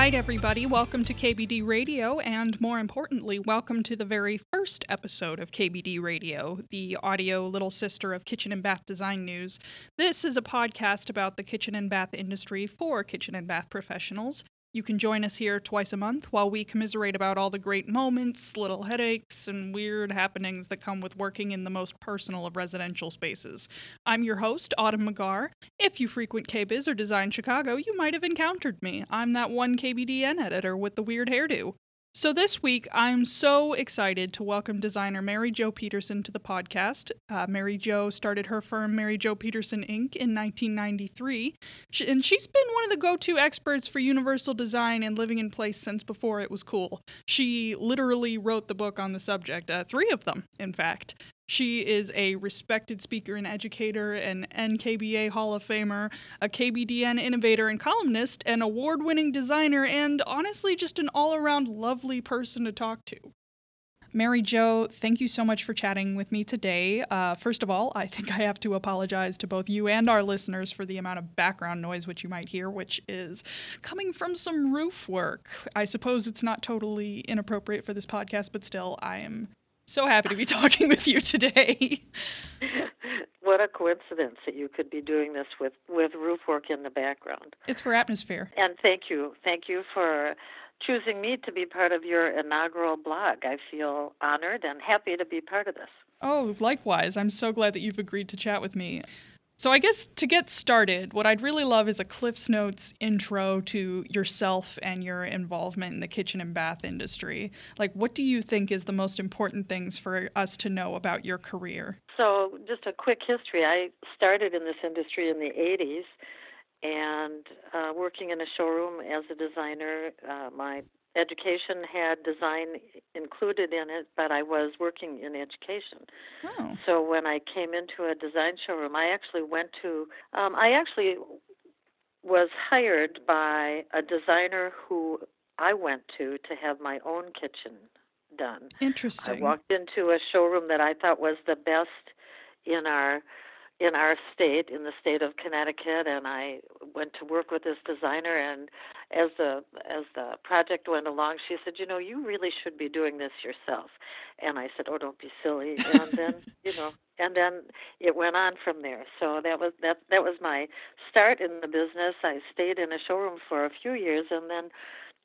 right, everybody, welcome to KBD Radio, and more importantly, welcome to the very first episode of KBD Radio, the audio little sister of Kitchen and Bath Design News. This is a podcast about the kitchen and bath industry for kitchen and bath professionals. You can join us here twice a month while we commiserate about all the great moments, little headaches, and weird happenings that come with working in the most personal of residential spaces. I'm your host, Autumn McGar. If you frequent KBIS or Design Chicago, you might have encountered me. I'm that one KBDN editor with the weird hairdo. So, this week, I'm so excited to welcome designer Mary Jo Peterson to the podcast. Uh, Mary Jo started her firm, Mary Jo Peterson Inc., in 1993, she, and she's been one of the go to experts for universal design and living in place since before it was cool. She literally wrote the book on the subject, uh, three of them, in fact. She is a respected speaker and educator, an NKBA Hall of Famer, a KBDN innovator and columnist, an award winning designer, and honestly, just an all around lovely person to talk to. Mary Jo, thank you so much for chatting with me today. Uh, first of all, I think I have to apologize to both you and our listeners for the amount of background noise which you might hear, which is coming from some roof work. I suppose it's not totally inappropriate for this podcast, but still, I am so happy to be talking with you today. what a coincidence that you could be doing this with with roof work in the background. It's for atmosphere. And thank you, thank you for choosing me to be part of your inaugural blog. I feel honored and happy to be part of this. Oh, likewise. I'm so glad that you've agreed to chat with me. So, I guess to get started, what I'd really love is a Cliff's Notes intro to yourself and your involvement in the kitchen and bath industry. Like, what do you think is the most important things for us to know about your career? So, just a quick history. I started in this industry in the 80s and uh, working in a showroom as a designer. Uh, my education had design included in it, but I was working in education. Oh. So when I came into a design showroom, I actually went to, um, I actually was hired by a designer who I went to to have my own kitchen done. Interesting. I walked into a showroom that I thought was the best in our in our state, in the state of Connecticut, and I went to work with this designer. And as the as the project went along, she said, "You know, you really should be doing this yourself." And I said, "Oh, don't be silly." And then, you know, and then it went on from there. So that was that that was my start in the business. I stayed in a showroom for a few years, and then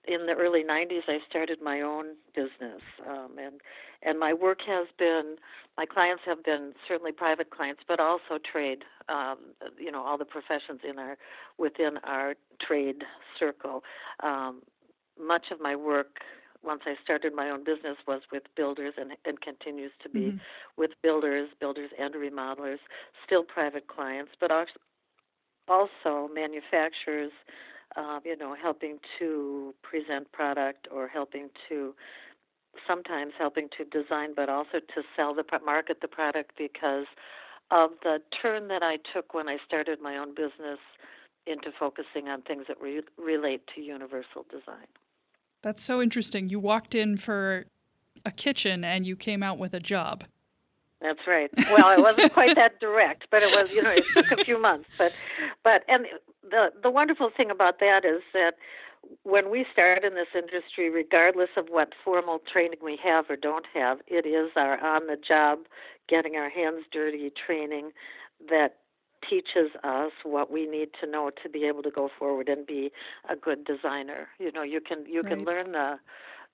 in the early 90s I started my own business um, and and my work has been my clients have been certainly private clients but also trade um, you know all the professions in our within our trade circle um, much of my work once I started my own business was with builders and, and continues to be mm-hmm. with builders, builders and remodelers, still private clients, but also manufacturers, um, you know, helping to present product or helping to sometimes helping to design, but also to sell the market the product because of the turn that I took when I started my own business into focusing on things that re- relate to universal design. That's so interesting. You walked in for a kitchen and you came out with a job. That's right. Well, it wasn't quite that direct, but it was, you know, it took a few months. But, but, and the the wonderful thing about that is that when we start in this industry, regardless of what formal training we have or don't have, it is our on the job, getting our hands dirty training that teaches us what we need to know to be able to go forward and be a good designer. You know, you can you can learn the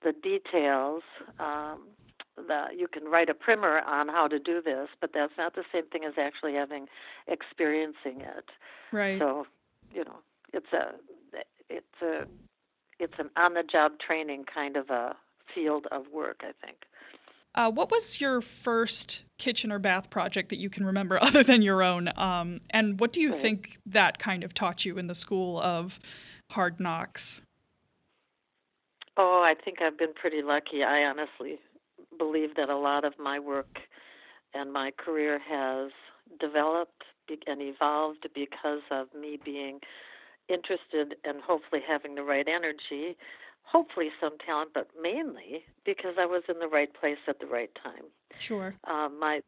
the details. Um, the you can write a primer on how to do this, but that's not the same thing as actually having experiencing it. Right. So, you know, it's a it's a it's an on the job training kind of a field of work, I think. Uh, what was your first kitchen or bath project that you can remember other than your own? Um, and what do you think that kind of taught you in the school of hard knocks? Oh, I think I've been pretty lucky. I honestly believe that a lot of my work and my career has developed and evolved because of me being interested and hopefully having the right energy, hopefully some talent, but mainly because I was in the right place at the right time. Sure. Uh, my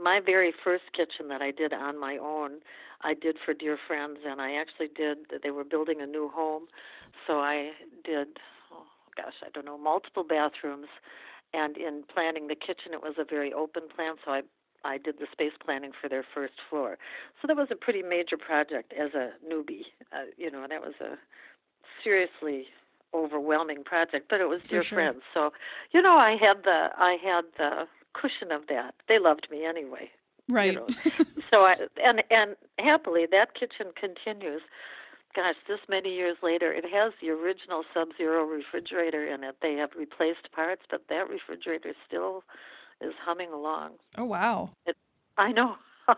my very first kitchen that I did on my own, I did for dear friends, and I actually did. They were building a new home, so I did. Oh gosh, I don't know, multiple bathrooms, and in planning the kitchen, it was a very open plan, so I I did the space planning for their first floor. So that was a pretty major project as a newbie, uh, you know, that was a seriously overwhelming project, but it was dear sure. friends. So, you know, I had the I had the cushion of that. They loved me anyway. Right. You know. so I and and happily that kitchen continues. Gosh, this many years later, it has the original Sub-Zero refrigerator in it. They have replaced parts, but that refrigerator still is humming along. Oh wow. It, I know.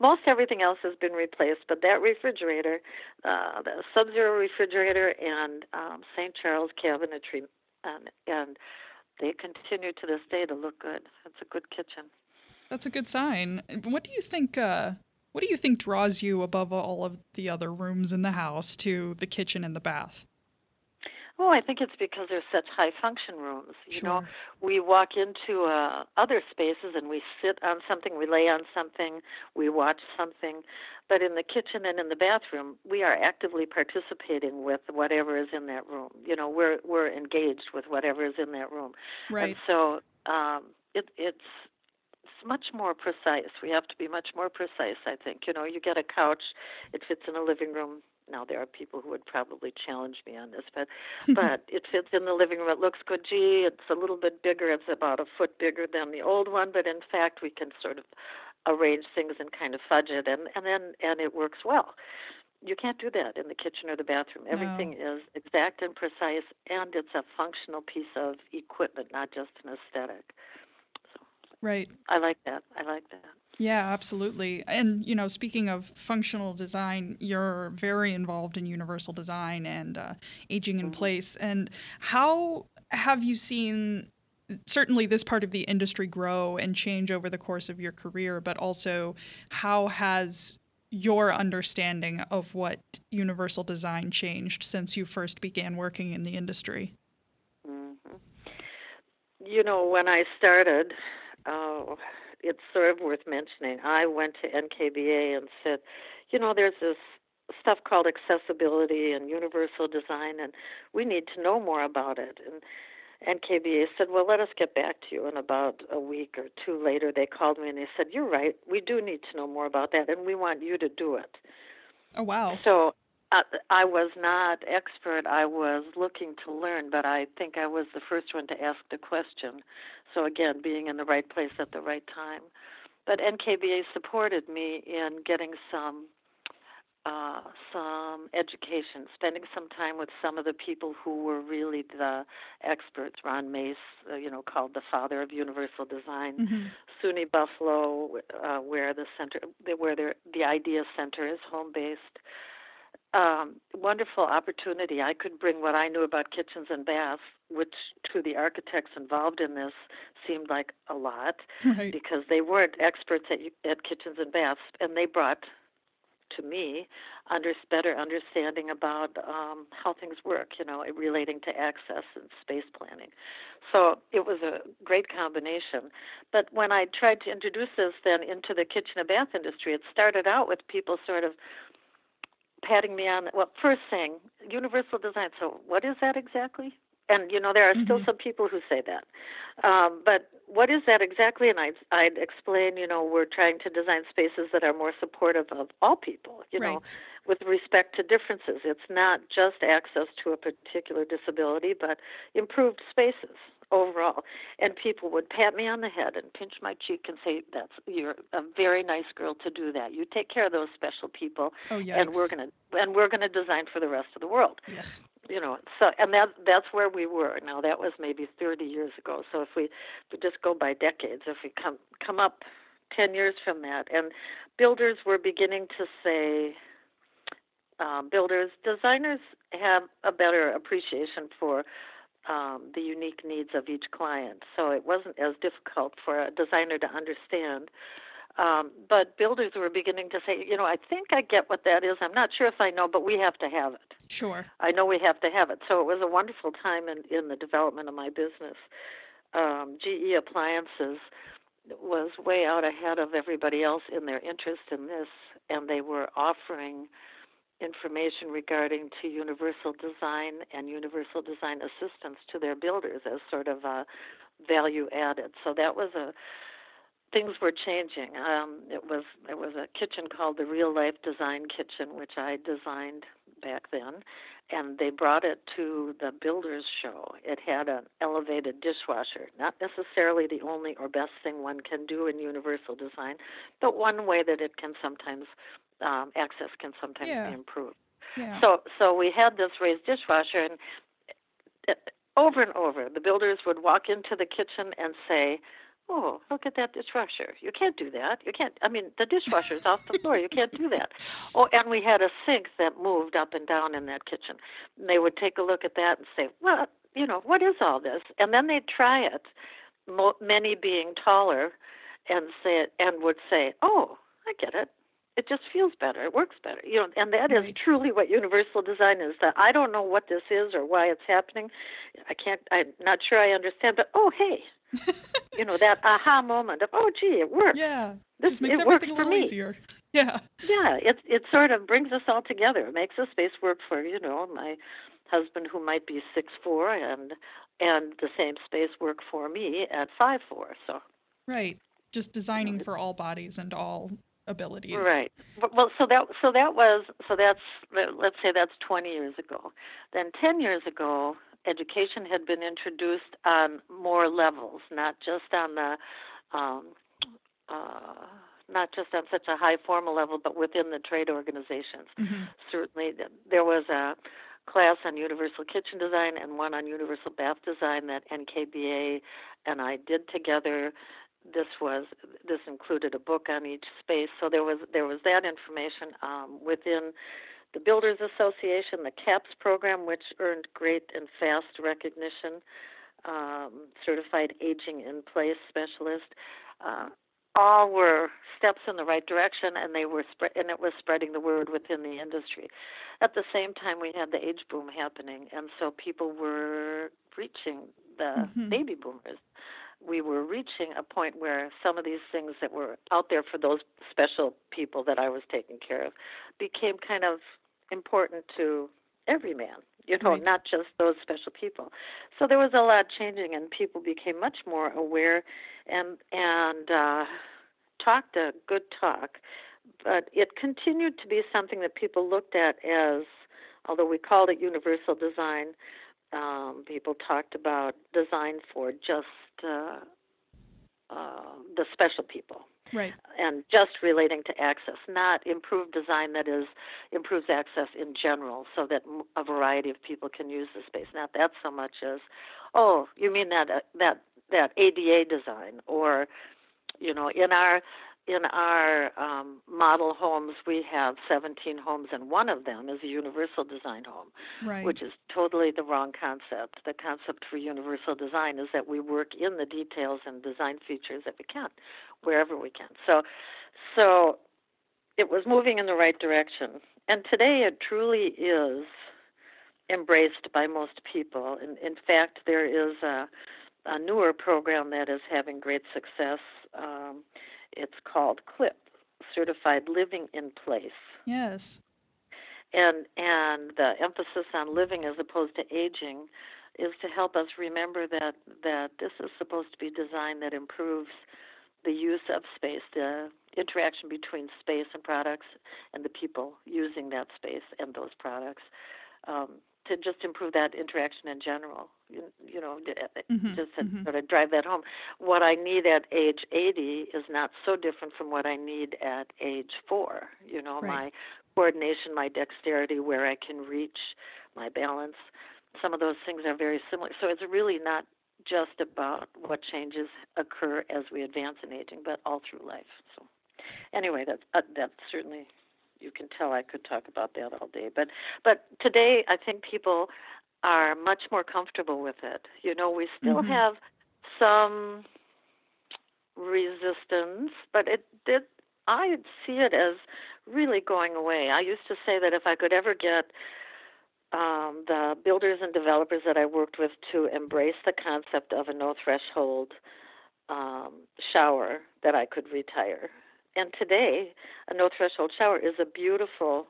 Most everything else has been replaced, but that refrigerator, uh, the Sub-Zero refrigerator and um, St. Charles cabinetry, and, and they continue to this day to look good. It's a good kitchen. That's a good sign. What do you think? Uh, what do you think draws you above all of the other rooms in the house to the kitchen and the bath? Oh, I think it's because they're such high function rooms. You sure. know, we walk into uh, other spaces and we sit on something, we lay on something, we watch something. But in the kitchen and in the bathroom, we are actively participating with whatever is in that room. You know, we're we're engaged with whatever is in that room. Right. And so um, it, it's it's much more precise. We have to be much more precise, I think. You know, you get a couch, it fits in a living room, now there are people who would probably challenge me on this, but but it fits in the living room. It looks good. Gee, it's a little bit bigger. It's about a foot bigger than the old one, but in fact, we can sort of arrange things and kind of fudge it, and and then and it works well. You can't do that in the kitchen or the bathroom. Everything no. is exact and precise, and it's a functional piece of equipment, not just an aesthetic. So, right. I like that. I like that. Yeah, absolutely. And, you know, speaking of functional design, you're very involved in universal design and uh, aging in mm-hmm. place. And how have you seen certainly this part of the industry grow and change over the course of your career, but also how has your understanding of what universal design changed since you first began working in the industry? Mm-hmm. You know, when I started, oh, it's sort of worth mentioning. I went to NKBA and said, you know, there's this stuff called accessibility and universal design, and we need to know more about it. And NKBA said, well, let us get back to you. And about a week or two later, they called me and they said, you're right. We do need to know more about that, and we want you to do it. Oh, wow. So uh, I was not expert. I was looking to learn, but I think I was the first one to ask the question. So again, being in the right place at the right time. But NKBA supported me in getting some uh, some education, spending some time with some of the people who were really the experts. Ron Mace, uh, you know, called the father of universal design. Mm-hmm. SUNY Buffalo, uh, where the center, where the Idea Center is home based um, wonderful opportunity. I could bring what I knew about kitchens and baths, which to the architects involved in this seemed like a lot right. because they weren't experts at, at kitchens and baths, and they brought to me under better understanding about um, how things work, you know, relating to access and space planning. So it was a great combination. But when I tried to introduce this then into the kitchen and bath industry, it started out with people sort of patting me on well first thing, universal design. So what is that exactly? And you know there are mm-hmm. still some people who say that. Um, but what is that exactly? And I'd, I'd explain you know we're trying to design spaces that are more supportive of all people you right. know with respect to differences. It's not just access to a particular disability but improved spaces overall. And people would pat me on the head and pinch my cheek and say, "That's you're a very nice girl to do that. You take care of those special people, oh, and we're gonna and we're gonna design for the rest of the world." Yes. You know, so and that that's where we were. Now that was maybe 30 years ago. So if we, if we just go by decades, if we come come up 10 years from that, and builders were beginning to say, um, builders, designers have a better appreciation for um, the unique needs of each client. So it wasn't as difficult for a designer to understand. Um, but builders were beginning to say, you know, I think I get what that is. I'm not sure if I know, but we have to have it. Sure. I know we have to have it. So it was a wonderful time in, in the development of my business. Um, GE Appliances was way out ahead of everybody else in their interest in this, and they were offering information regarding to universal design and universal design assistance to their builders as sort of a value added. So that was a things were changing. Um, it was there was a kitchen called the Real Life Design Kitchen, which I designed back then, and they brought it to the builders show. It had an elevated dishwasher, not necessarily the only or best thing one can do in universal design, but one way that it can sometimes um, access can sometimes yeah. be improved. Yeah. So so we had this raised dishwasher and. It, over and over, the builders would walk into the kitchen and say, oh, look at that dishwasher. You can't do that. You can't. I mean, the dishwasher's off the floor. You can't do that. Oh, and we had a sink that moved up and down in that kitchen. And they would take a look at that and say, well, you know, what is all this? And then they'd try it, mo- many being taller, and say it, and would say, oh, I get it. It just feels better. It works better. You know, and that is truly what universal design is. That I don't know what this is or why it's happening. I can't. I'm not sure I understand. But oh, hey, you know that aha moment of oh gee it works yeah. this Just makes it works everything a for little me easier. Yeah. yeah it it sort of brings us all together it makes a space work for you know my husband who might be six four and and the same space work for me at five four so Right. Just designing for all bodies and all abilities. right well so that so that was so that's let's say that's 20 years ago then 10 years ago education had been introduced on more levels not just on the um, uh, not just on such a high formal level, but within the trade organizations. hmm Certainly, there was a class on universal kitchen design and one on universal bath design that NKBA and I did together. This was this included a book on each space, so there was there was that information um, within the Builders Association, the CAPS program, which earned great and fast recognition, um, certified aging in place specialist. Uh, all were steps in the right direction, and they were spread, and it was spreading the word within the industry. At the same time, we had the age boom happening, and so people were reaching the Mhm. baby boomers. We were reaching a point where some of these things that were out there for those special people that I was taking care of became kind of important to every man, you know, Right. not just those special people. So there was a lot changing, and people became much more aware and and uh, talked a good talk. But it continued to be something that people looked at as, although we called it universal design, um, people talked about design for just uh, uh, the special people Right. and just relating to access, not improved design that is improves access in general, so that a variety of people can use the space. Not that so much as, oh, you mean that uh, that that ADA design, or you know, in our in our um, model homes, we have 17 homes, and one of them is a universal design home Right. which is totally the wrong concept. The concept for universal design is that we work in the details and design features that we can, wherever we can. So, so it was moving in the right direction, and today it truly is embraced by most people. In, in fact, there is a, a newer program that is having great success. Um, it's called CLIP, Certified Living in Place yes. and and the emphasis on living as opposed to aging is to help us remember that that this is supposed to be design that improves the use of space, the interaction between space and products, and the people using that space and those products, um, to just improve that interaction in general. You, know, d- Mhm, just to mhm. sort of drive that home. What I need at age 80 is not so different from what I need at age four. You know, Right. my coordination, my dexterity, where I can reach, my balance. Some of those things are very similar. So it's really not just about what changes occur as we advance in aging, but all through life. So anyway, that's uh, that's certainly you can tell I could talk about that all day. But but today I think people are much more comfortable with it. You know, we still Mhm. have some resistance, but it did I see it as really going away. I used to say that if I could ever get um, the builders and developers that I worked with to embrace the concept of a no threshold um, shower that I could retire. And today, a no threshold shower is a beautiful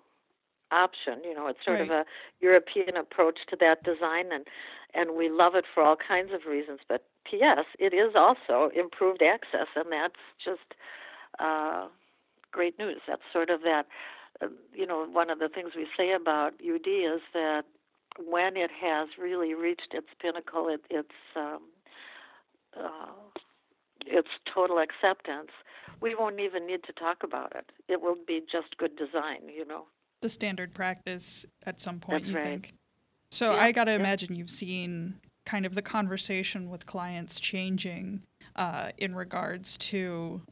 option. You know, it's sort right. of a European approach to that design, and and we love it for all kinds of reasons. But P.S. It is also improved access, and that's just uh, great news. That's sort of that. Uh, you know, one of the things we say about UD is that when it has really reached its pinnacle, it, its um, uh, its total acceptance, we won't even need to talk about it. It will be just good design, you know. The standard practice at some point, That's you right. think. So Yeah, I got to yeah. imagine you've seen kind of the conversation with clients changing uh, in regards to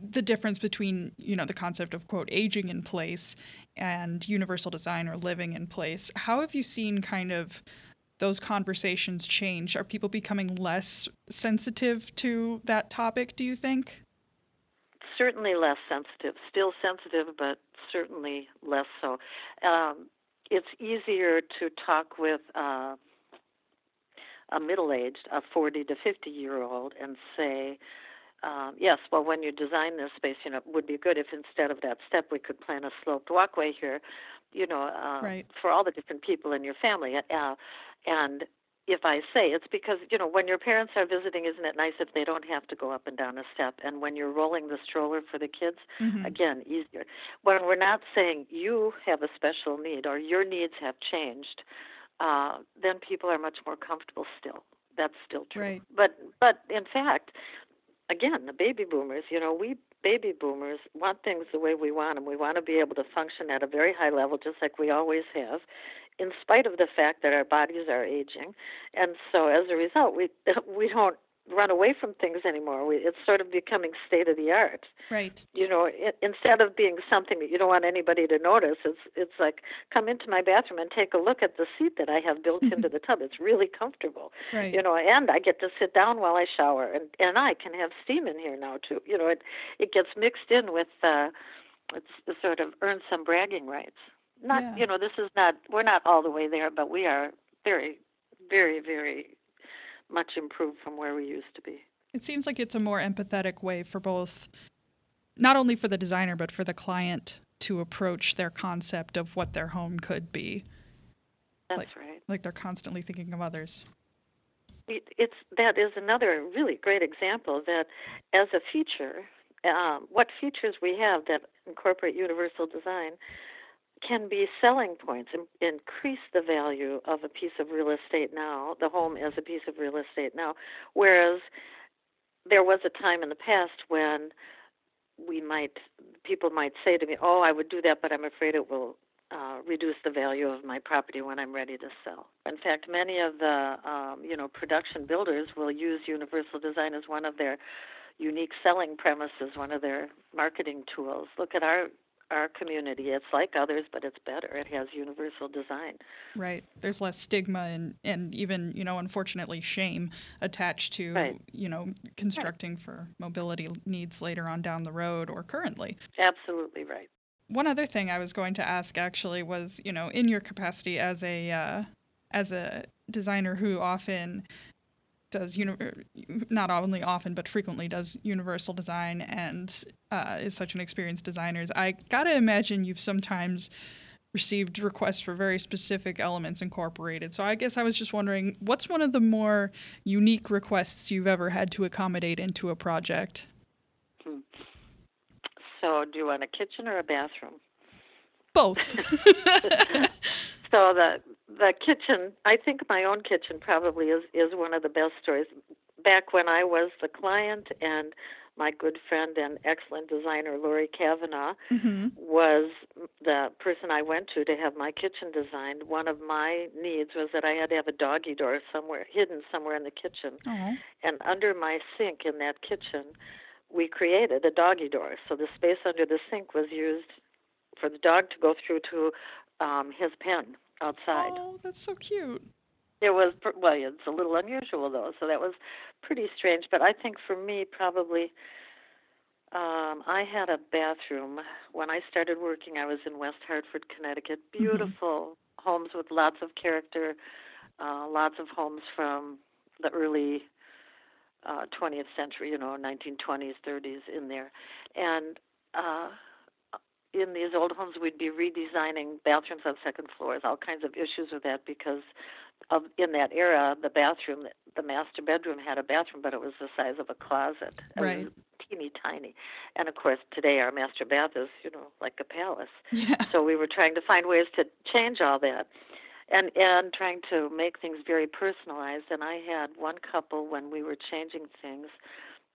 the difference between you know the concept of quote aging in place and universal design or living in place how have you seen kind of those conversations change are people becoming less sensitive to that topic do you think certainly less sensitive, still sensitive, but certainly less so. Um, it's easier to talk with uh, a middle aged, a 40 to 50 year old, and say, um, yes, well, when you design this space, you know, it would be good if instead of that step, we could plan a sloped walkway here, you know, uh, Right. for all the different people in your family. Uh, and if I say it's because you know when your parents are visiting, isn't it nice if they don't have to go up and down a step? And when you're rolling the stroller for the kids, Mhm. again easier. When we're not saying you have a special need or your needs have changed, uh, then people are much more comfortable still. That's still true. Right. But but in fact, again, the baby boomers, you know, we baby boomers want things the way we want them. We want to be able to function at a very high level, just like we always have, in spite of the fact that our bodies are aging. And so, as a result, we we don't run away from things anymore. We, it's sort of becoming state of the art. right You know, i instead of being something that you don't want anybody to notice, it's it's like come into my bathroom and take a look at the seat that I have built into the tub. It's really comfortable right you know and i get to sit down while i shower and and i can have steam in here now too you know it it gets mixed in with uh it's sort of earns some bragging rights not Yeah. you know this is not we're not all the way there but we are very very very much improved from where we used to be It seems like it's a more empathetic way for both, not only for the designer, but for the client to approach their concept of what their home could be. that's Like- right Like they're constantly thinking of others. it, it's that is another really great example that as a feature um, what features we have that incorporate universal design can be selling points and increase the value of a piece of real estate now the home as a piece of real estate now whereas there was a time in the past when we might people might say to me oh i would do that but i'm afraid it will uh, reduce the value of my property when I'm ready to sell. In fact, many of the um, you know production builders will use universal design as one of their unique selling premises, one of their marketing tools. Look at our our community; it's like others, but it's better. It has universal design. Right. There's less stigma and, and even, you know, unfortunately, shame attached to, Right. you know, constructing for mobility needs later on down the road or currently. Absolutely right. One other thing I was going to ask actually was, you know, in your capacity as a uh, as a designer who often does uni- not only often but frequently does universal design and uh, is such an experienced designer, I gotta imagine you've sometimes received requests for very specific elements incorporated. So I guess I was just wondering, what's one of the more unique requests you've ever had to accommodate into a project? Hmm. So, do you want a kitchen or a bathroom? Both. So the the kitchen, I think my own kitchen probably is is one of the best stories. Back when I was the client and my good friend and excellent designer Lori Kavanaugh hmm was the person I went to to have my kitchen designed. One of my needs was that I had to have a doggy door somewhere hidden somewhere in the kitchen. Oh. And under my sink in that kitchen, we created a doggy door. So the space under the sink was used for the dog to go through to um, his pen outside. Oh, that's so cute. It was well, it's a little unusual though, so that was pretty strange. But I think for me, probably, um, I had a bathroom when I started working. I was in West Hartford, Connecticut. Beautiful homes with lots of character, uh, lots of homes from the early uh, 20th century, you know, 1920s, 30s in there, and uh, in these old homes we'd be redesigning bathrooms on second floors. All kinds of issues with that because of in that era the bathroom, the master bedroom had a bathroom, but it was the size of a closet. Right. teeny tiny, and of course today our master bath is you know like a palace. Yeah. So we were trying to find ways to change all that and and trying to make things very personalized. And I had one couple when we were changing things,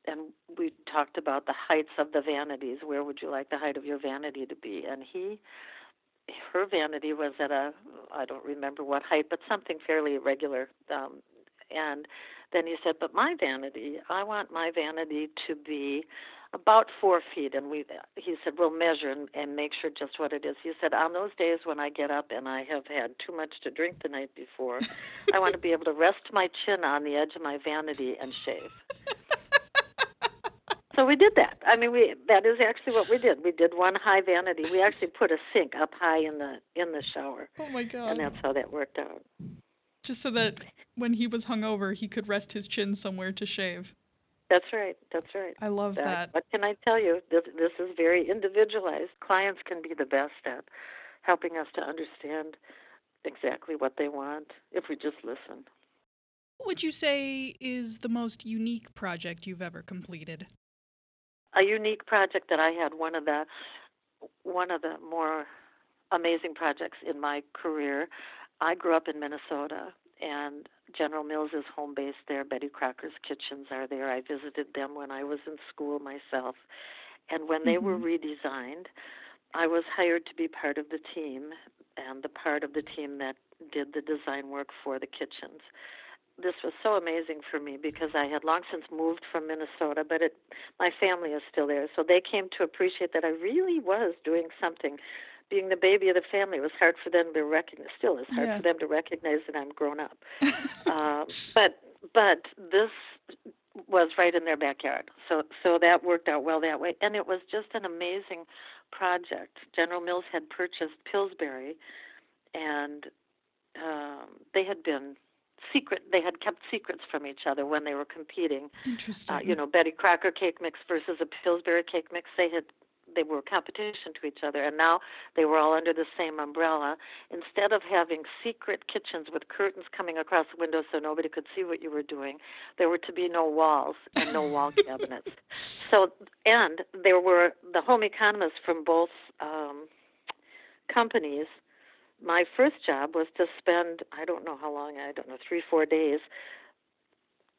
and we talked about the heights of the vanities. Where would you like the height of your vanity to be? And he, her vanity was at a I don't remember what height, but something fairly irregular. Um, and then he said, "But my vanity, I want my vanity to be." about four feet and we he said we'll measure and, and make sure just what it is he said on those days when i get up and i have had too much to drink the night before i want to be able to rest my chin on the edge of my vanity and shave so we did that i mean we that is actually what we did we did one high vanity we actually put a sink up high in the in the shower oh my god and that's how that worked out just so that when he was hungover he could rest his chin somewhere to shave that's right. That's right. I love that. that. What can I tell you? This, this is very individualized. Clients can be the best at helping us to understand exactly what they want if we just listen. What would you say is the most unique project you've ever completed? A unique project that I had one of the one of the more amazing projects in my career. I grew up in Minnesota and General Mills is home base there. Betty Crocker's kitchens are there. I visited them when I was in school myself. And when they mm-hmm. were redesigned, I was hired to be part of the team and the part of the team that did the design work for the kitchens. This was so amazing for me because I had long since moved from Minnesota, but it, my family is still there. So they came to appreciate that I really was doing something being the baby of the family, it was hard for them to recognize. Still, it's hard yeah. for them to recognize that I'm grown up. um, but but this was right in their backyard, so so that worked out well that way, and it was just an amazing project. General Mills had purchased Pillsbury, and um, they had been secret they had kept secrets from each other when they were competing. Interesting. uh, you know betty crocker cake mix versus a pillsbury cake mix they had they were competition to each other and now they were all under the same umbrella. Instead of having secret kitchens with curtains coming across the window so nobody could see what you were doing there were to be no walls and no wall cabinets. So and there were the home economists from both um companies my first job was to spend i don't know how long i don't know three four days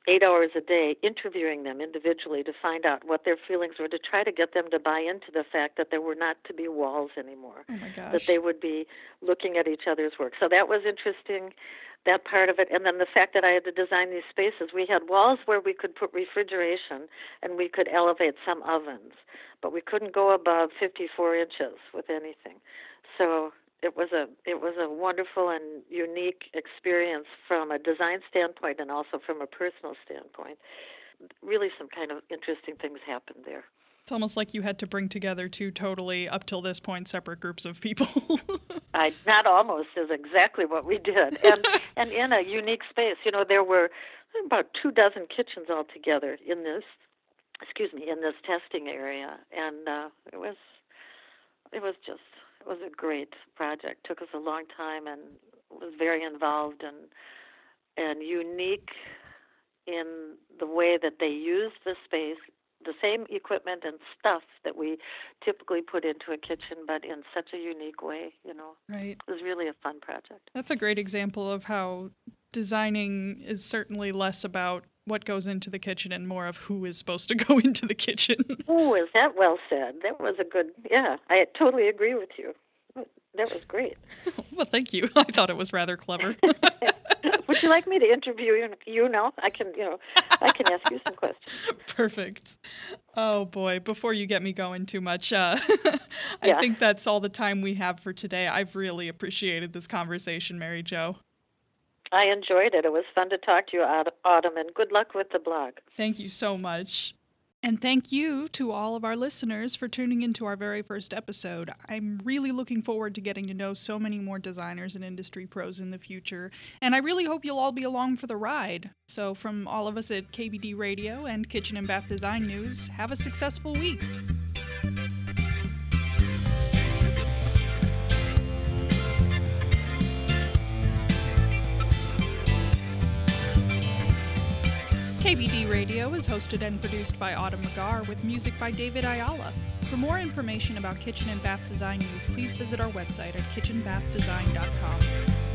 eight hours a day interviewing them individually to find out what their feelings were to try to get them to buy into the fact that there were not to be walls anymore oh my gosh. that they would be looking at each other's work. So that was interesting that part of it. And then the fact that i had to design these spaces we had walls where we could put refrigeration and we could elevate some ovens but we couldn't go above 54 inches with anything. So it was a it was a wonderful and unique experience from a design standpoint and also from a personal standpoint. Really, some kind of interesting things happened there. It's almost like you had to bring together two totally, up till this point, separate groups of people. I not almost is exactly what we did, and and in a unique space. You know, there were about two dozen kitchens altogether in this. Excuse me, in this testing area, and uh, it was it was just was a great project. Took us a long time and was very involved and and unique in the way that they used the space, the same equipment and stuff that we typically put into a kitchen, but in such a unique way, you know. Right. It was really a fun project. That's a great example of how designing is certainly less about what goes into the kitchen and more of who is supposed to go into the kitchen. oh, is that well said? That was a good, yeah, I totally agree with you. That was great. well, thank you. I thought it was rather clever. Would you like me to interview you? You know, I can. You know, I can ask you some questions. Perfect. Oh boy! Before you get me going too much, uh, I yeah. think that's all the time we have for today. I've really appreciated this conversation, Mary Jo. I enjoyed it. It was fun to talk to you, Autumn, and good luck with the blog. Thank you so much. And thank you to all of our listeners for tuning into our very first episode. I'm really looking forward to getting to know so many more designers and industry pros in the future, and I really hope you'll all be along for the ride. So, from all of us at KBD Radio and Kitchen and Bath Design News, have a successful week. KBD Radio is hosted and produced by Autumn McGar with music by David Ayala. For more information about kitchen and bath design news, please visit our website at kitchenbathdesign.com.